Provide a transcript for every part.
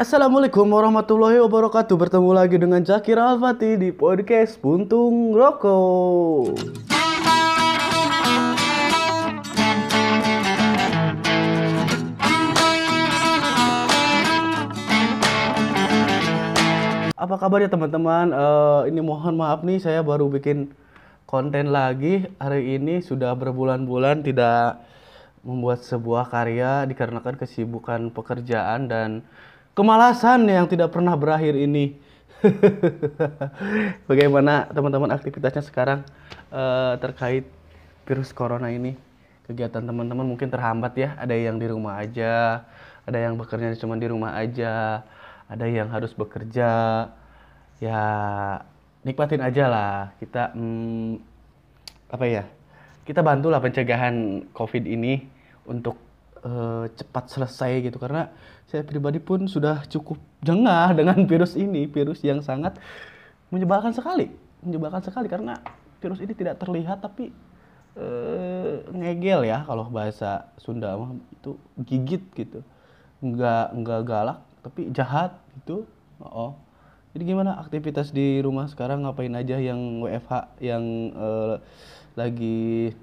Assalamualaikum warahmatullahi wabarakatuh. Bertemu lagi dengan Zakir Al-Fatih di podcast Puntung Rokok. Apa kabar ya teman-teman? Eh, ini mohon maaf nih saya baru bikin konten lagi. Hari ini sudah berbulan-bulan tidak membuat sebuah karya Dikarenakan kesibukan pekerjaan dan kemalasan yang tidak pernah berakhir ini. Bagaimana teman-teman aktivitasnya sekarang uh, terkait virus corona ini? Kegiatan teman-teman mungkin terhambat ya. Ada yang di rumah aja, ada yang bekerja cuma di rumah aja, ada yang harus bekerja. Ya nikmatin aja lah. Kita hmm, apa ya? Kita bantulah pencegahan COVID ini untuk uh, cepat selesai gitu. Karena saya pribadi pun sudah cukup jengah dengan virus ini. Virus yang sangat menyebalkan sekali. Menyebalkan sekali karena virus ini tidak terlihat tapi uh, ngegel ya kalau bahasa Sunda mah. Itu gigit gitu. Nggak nggak galak tapi jahat gitu. Oh jadi gimana aktivitas di rumah sekarang? Ngapain aja yang WFH yang uh, lagi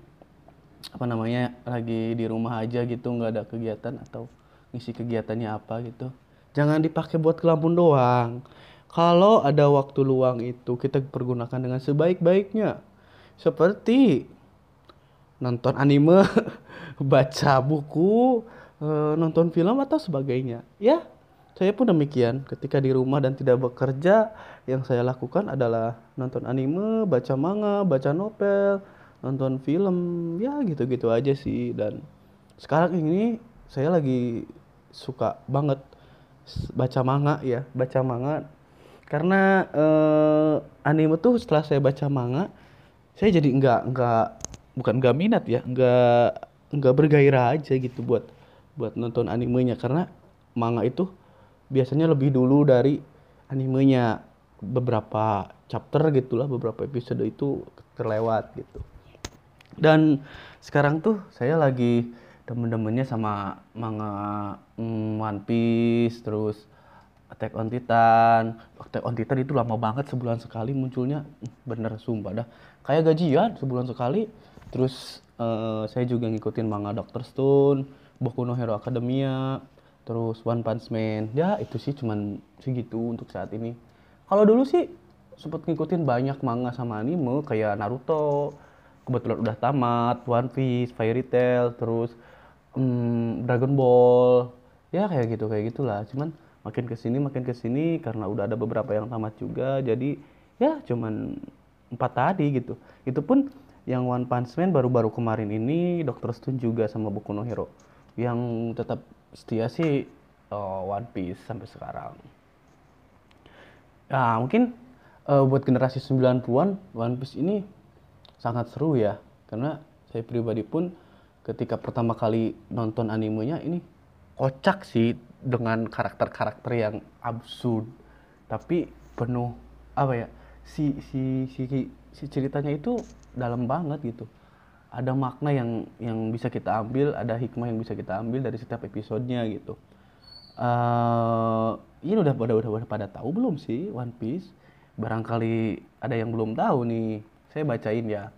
apa namanya lagi di rumah aja gitu nggak ada kegiatan atau ngisi kegiatannya apa gitu. Jangan dipakai buat kelampun doang. Kalau ada waktu luang itu kita pergunakan dengan sebaik-baiknya. Seperti nonton anime baca buku eh, nonton film atau sebagainya. Ya saya pun demikian. Ketika di rumah dan tidak bekerja yang saya lakukan adalah nonton anime baca manga baca novel nonton film ya gitu-gitu aja sih. Dan sekarang ini saya lagi suka banget baca manga ya baca manga. Karena eh, anime tuh setelah saya baca manga saya jadi nggak nggak bukan nggak minat ya nggak nggak bergairah aja gitu buat buat nonton animenya. Karena manga itu biasanya lebih dulu dari animenya. Beberapa chapter gitulah beberapa episode itu terlewat gitu dan sekarang tuh saya lagi demen-demennya sama manga mm, One Piece terus Attack on Titan. Attack on Titan itu lama banget sebulan sekali munculnya. Bener sumpah dah. Kayak gajian sebulan sekali. Terus uh, saya juga ngikutin manga Doctor Stone Boku no Hero Academia terus One Punch Man. Ya itu sih cuman segitu untuk saat ini. Kalau dulu sih sempet ngikutin banyak manga sama anime kayak Naruto kebetulan udah tamat One Piece, Fairy Tail, terus um, Dragon Ball, ya kayak gitu kayak gitulah. Cuman makin ke sini makin ke sini karena udah ada beberapa yang tamat juga, jadi ya cuman empat tadi gitu. Itu pun yang One Punch Man baru-baru kemarin ini Doctor Stone juga sama Boku no Hero yang tetap setia sih oh, One Piece sampai sekarang. Ya mungkin uh, buat generasi 90-an One Piece ini sangat seru ya. Karena saya pribadi pun ketika pertama kali nonton animenya ini kocak sih dengan karakter-karakter yang absurd. Tapi penuh apa ya si si si si ceritanya itu dalam banget gitu. Ada makna yang yang bisa kita ambil ada hikmah yang bisa kita ambil dari setiap episodenya gitu. Uh, ini udah pada udah, pada tahu belum sih One Piece? Barangkali ada yang belum tahu nih saya bacain ya.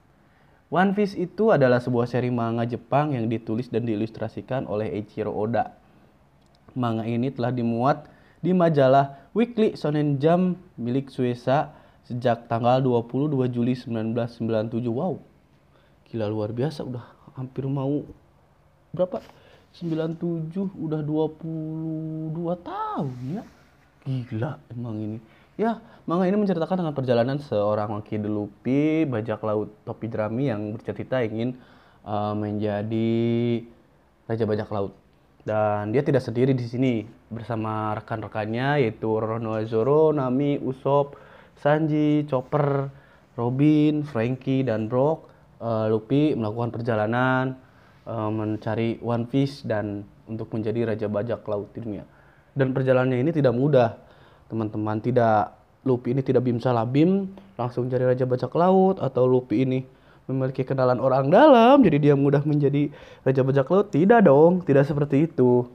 One Piece itu adalah sebuah seri manga Jepang yang ditulis dan diilustrasikan oleh Eiichiro Oda. Manga ini telah dimuat di majalah Weekly Shonen Jump milik Suesa sejak tanggal 22 Juli 1997. Wow, gila luar biasa udah hampir mau berapa? 97 udah 22 tahun ya. Gila emang ini. Ya, manga ini menceritakan dengan perjalanan seorang the Luffy, bajak laut topi jerami yang bercerita ingin uh, menjadi raja bajak laut. Dan dia tidak sendiri di sini bersama rekan-rekannya yaitu Roronoa Zoro, Nami, Usopp, Sanji, Chopper, Robin, Franky, dan Brock. Uh, Luffy melakukan perjalanan uh, mencari One Piece dan untuk menjadi raja bajak laut di dunia. Dan perjalanannya ini tidak mudah teman-teman tidak Lupi ini tidak bim salah bim langsung cari raja bajak laut atau Lupi ini memiliki kenalan orang dalam jadi dia mudah menjadi raja bajak laut. Tidak dong tidak seperti itu.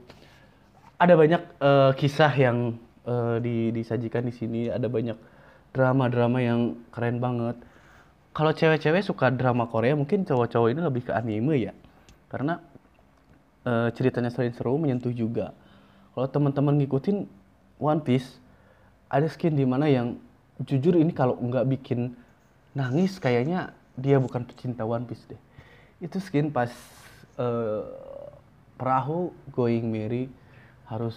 Ada banyak uh, kisah yang uh, di, disajikan di sini. Ada banyak drama-drama yang keren banget. Kalau cewek-cewek suka drama Korea mungkin cowok-cowok ini lebih ke anime ya. Karena uh, ceritanya selain seru menyentuh juga. Kalau teman-teman ngikutin One Piece ada skin di mana yang jujur ini kalau nggak bikin nangis kayaknya dia bukan pecinta One Piece deh. Itu skin pas uh, perahu going merry harus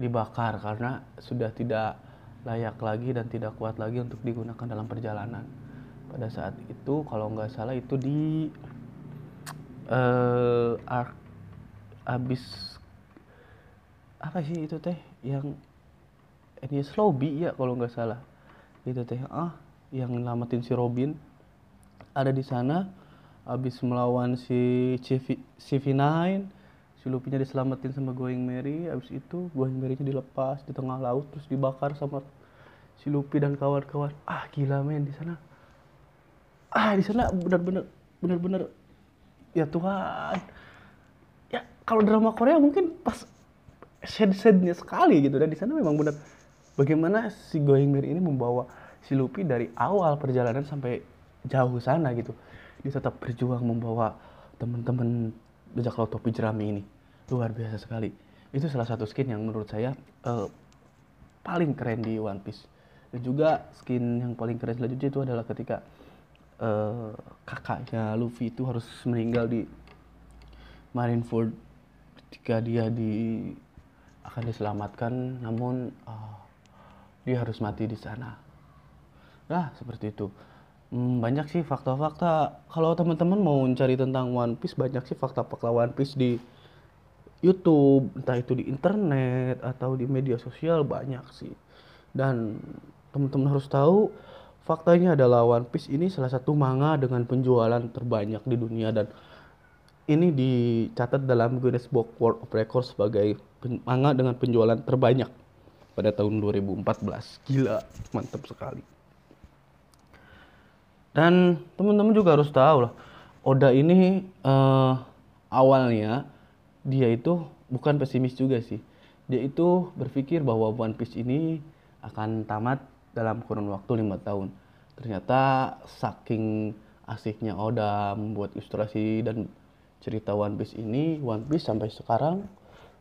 dibakar karena sudah tidak layak lagi dan tidak kuat lagi untuk digunakan dalam perjalanan. Pada saat itu kalau nggak salah itu di uh, arc abis apa sih itu teh yang ini Lobby ya kalau nggak salah. Itu teh ah yang ngelamatin si Robin. Ada di sana habis melawan si CV, CV9 si Luffy-nya diselamatin sama Going Merry. Habis itu Going Merry-nya dilepas di tengah laut terus dibakar sama si Luffy dan kawan-kawan. Ah gila men di sana. Ah di sana benar-benar benar-benar ya Tuhan. Ya kalau drama Korea mungkin pas sad-sadnya sekali gitu dan di sana memang benar bagaimana si Going Merry ini membawa si Luffy dari awal perjalanan sampai jauh sana gitu? Dia tetap berjuang membawa teman-teman bajak laut topi jerami ini. Luar biasa sekali. Itu salah satu skin yang menurut saya uh, paling keren di One Piece. Dan juga skin yang paling keren selanjutnya itu adalah ketika uh, kakaknya Luffy itu harus meninggal di Marineford ketika dia di akan diselamatkan. Namun uh, dia harus mati di sana nah seperti itu Hmm, banyak sih fakta-fakta. Kalau teman-teman mau mencari tentang One Piece, banyak sih fakta-fakta One Piece di YouTube, entah itu di internet atau di media sosial banyak sih. Dan teman-teman harus tahu faktanya adalah One Piece ini salah satu manga dengan penjualan terbanyak di dunia dan ini dicatat dalam Guinness Book World of Records sebagai manga dengan penjualan terbanyak pada tahun 2014. Gila, mantap sekali. Dan teman-teman juga harus tahu lah, Oda ini uh, awalnya dia itu bukan pesimis juga sih. Dia itu berpikir bahwa One Piece ini akan tamat dalam kurun waktu lima tahun. Ternyata saking asiknya Oda membuat ilustrasi dan cerita One Piece ini, One Piece sampai sekarang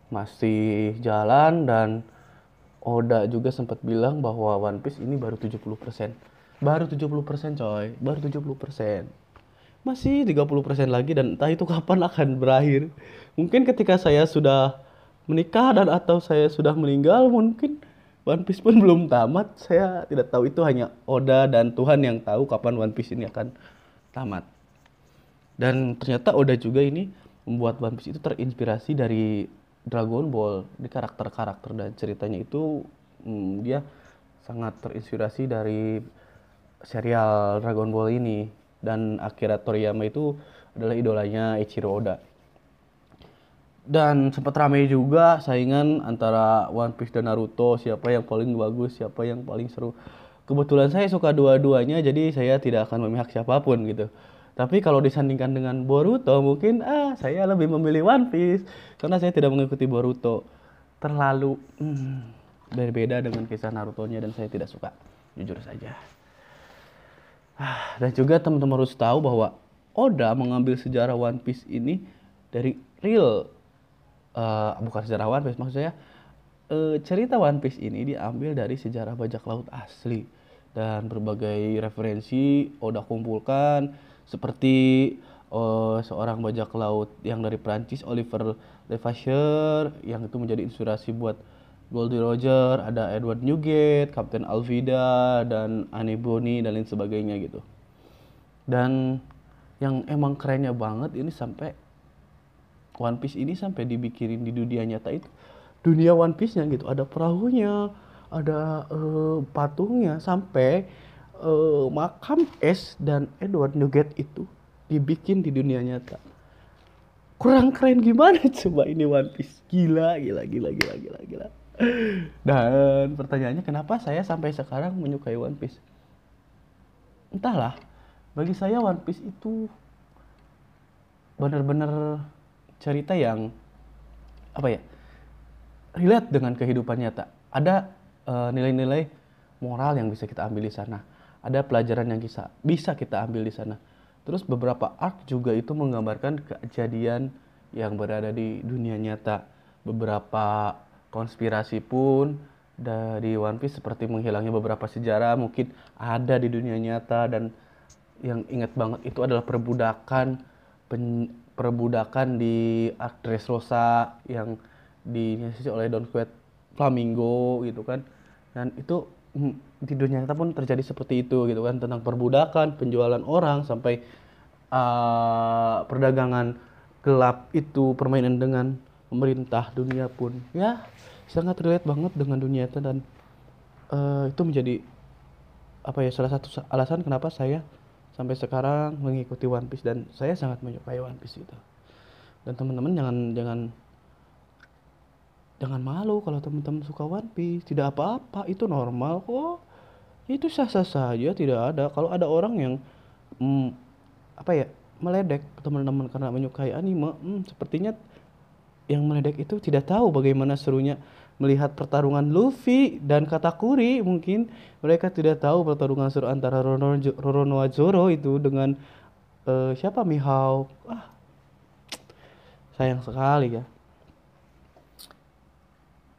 masih jalan dan Oda juga sempat bilang bahwa One Piece ini baru 70% Baru 70% coy, baru 70%. Masih 30% lagi dan entah itu kapan akan berakhir. Mungkin ketika saya sudah menikah dan atau saya sudah meninggal mungkin One Piece pun belum tamat. Saya tidak tahu itu hanya Oda dan Tuhan yang tahu kapan One Piece ini akan tamat. Dan ternyata Oda juga ini membuat One Piece itu terinspirasi dari Dragon Ball di karakter-karakter dan ceritanya itu hmm, dia sangat terinspirasi dari serial Dragon Ball ini dan Akira Toriyama itu adalah idolanya Ichiro Oda. Dan sempat ramai juga saingan antara One Piece dan Naruto, siapa yang paling bagus, siapa yang paling seru. Kebetulan saya suka dua-duanya, jadi saya tidak akan memihak siapa pun gitu. Tapi kalau disandingkan dengan Boruto, mungkin ah saya lebih memilih One Piece karena saya tidak mengikuti Boruto. Terlalu hmm, berbeda dengan kisah Naruto-nya dan saya tidak suka, jujur saja. Dan juga teman-teman harus tahu bahwa Oda mengambil sejarah One Piece ini dari real uh, bukan sejarah One Piece maksudnya uh, cerita One Piece ini diambil dari sejarah bajak laut asli dan berbagai referensi Oda kumpulkan seperti uh, seorang bajak laut yang dari Prancis Oliver Levasseur yang itu menjadi inspirasi buat Goldie Roger, ada Edward Newgate, Captain Alvida, dan Annie Bonny, dan lain sebagainya gitu. Dan yang emang kerennya banget ini sampai One Piece ini sampai dibikinin di dunia nyata itu dunia One Piece-nya gitu ada perahunya ada uh, patungnya sampai uh, makam S dan Edward Newgate itu dibikin di dunia nyata kurang keren gimana coba ini One Piece gila gila gila gila gila gila dan pertanyaannya kenapa saya sampai sekarang menyukai One Piece? Entahlah, bagi saya One Piece itu benar-benar cerita yang apa ya? relate dengan kehidupan nyata. Ada eh, nilai-nilai moral yang bisa kita ambil di sana. Ada pelajaran yang bisa bisa kita ambil di sana. Terus beberapa arc juga itu menggambarkan kejadian yang berada di dunia nyata. Beberapa konspirasi pun dari One Piece seperti menghilangnya beberapa sejarah mungkin ada di dunia nyata dan yang ingat banget itu adalah perbudakan pen- perbudakan di arc Dressrosa yang diinisiasi oleh Don Quixote Flamingo gitu kan dan itu di dunia nyata pun terjadi seperti itu gitu kan tentang perbudakan penjualan orang sampai uh, perdagangan gelap itu permainan dengan pemerintah dunia pun. Ya sangat relate banget dengan dunia nyata dan uh, itu menjadi apa ya salah satu sa- alasan kenapa saya sampai sekarang mengikuti One Piece dan saya sangat menyukai One Piece itu dan teman-teman jangan jangan jangan malu kalau teman-teman suka One Piece. Tidak apa-apa itu normal kok. Itu sah-sah saja tidak ada. Kalau ada orang yang mm, apa ya meledek teman-teman karena menyukai anime hmm, sepertinya yang meledek itu tidak tahu bagaimana serunya melihat pertarungan Luffy dan Katakuri. Mungkin mereka tidak tahu pertarungan seru antara Roro- Roronoa Zoro itu dengan eh, siapa? Mihawk. Ah sayang sekali ya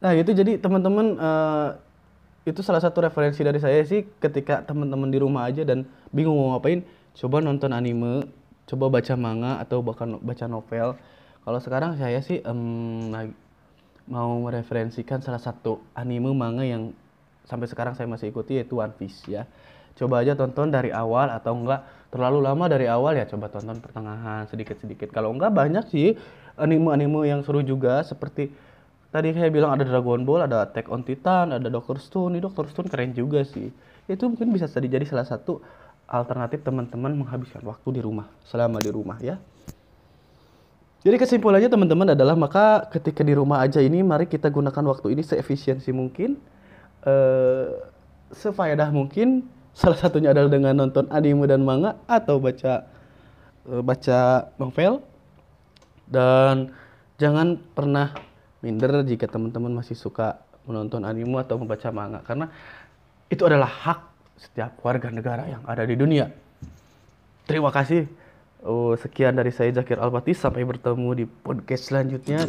Nah gitu jadi teman-teman eh, itu salah satu referensi dari saya sih ketika teman-teman di rumah aja dan bingung mau ngapain coba nonton anime, coba baca manga atau bahkan baca novel. Kalau sekarang saya sih lagi- mau mereferensikan salah satu anime manga yang sampai sekarang saya masih ikuti yaitu One Piece ya. Coba aja tonton dari awal atau enggak terlalu lama dari awal ya coba tonton pertengahan sedikit-sedikit. Kalau enggak banyak sih anime-anime yang seru juga seperti tadi saya bilang ada Dragon Ball, ada Attack on Titan, ada Doctor Stone. Ini Doctor Stone keren juga sih. Itu mungkin bisa jadi jadi salah satu alternatif teman-teman menghabiskan waktu di rumah selama di rumah ya. Jadi kesimpulannya teman-teman adalah maka ketika di rumah aja ini mari kita gunakan waktu ini seefisiensi mungkin, eh sefaedah mungkin. Salah satunya adalah dengan nonton anime dan manga atau baca eh, baca novel. Dan jangan pernah minder jika teman-teman masih suka menonton anime atau membaca manga karena itu adalah hak setiap warga negara yang ada di dunia. Terima kasih. Oh, sekian dari saya Zakir Albatis. Sampai bertemu di podcast selanjutnya.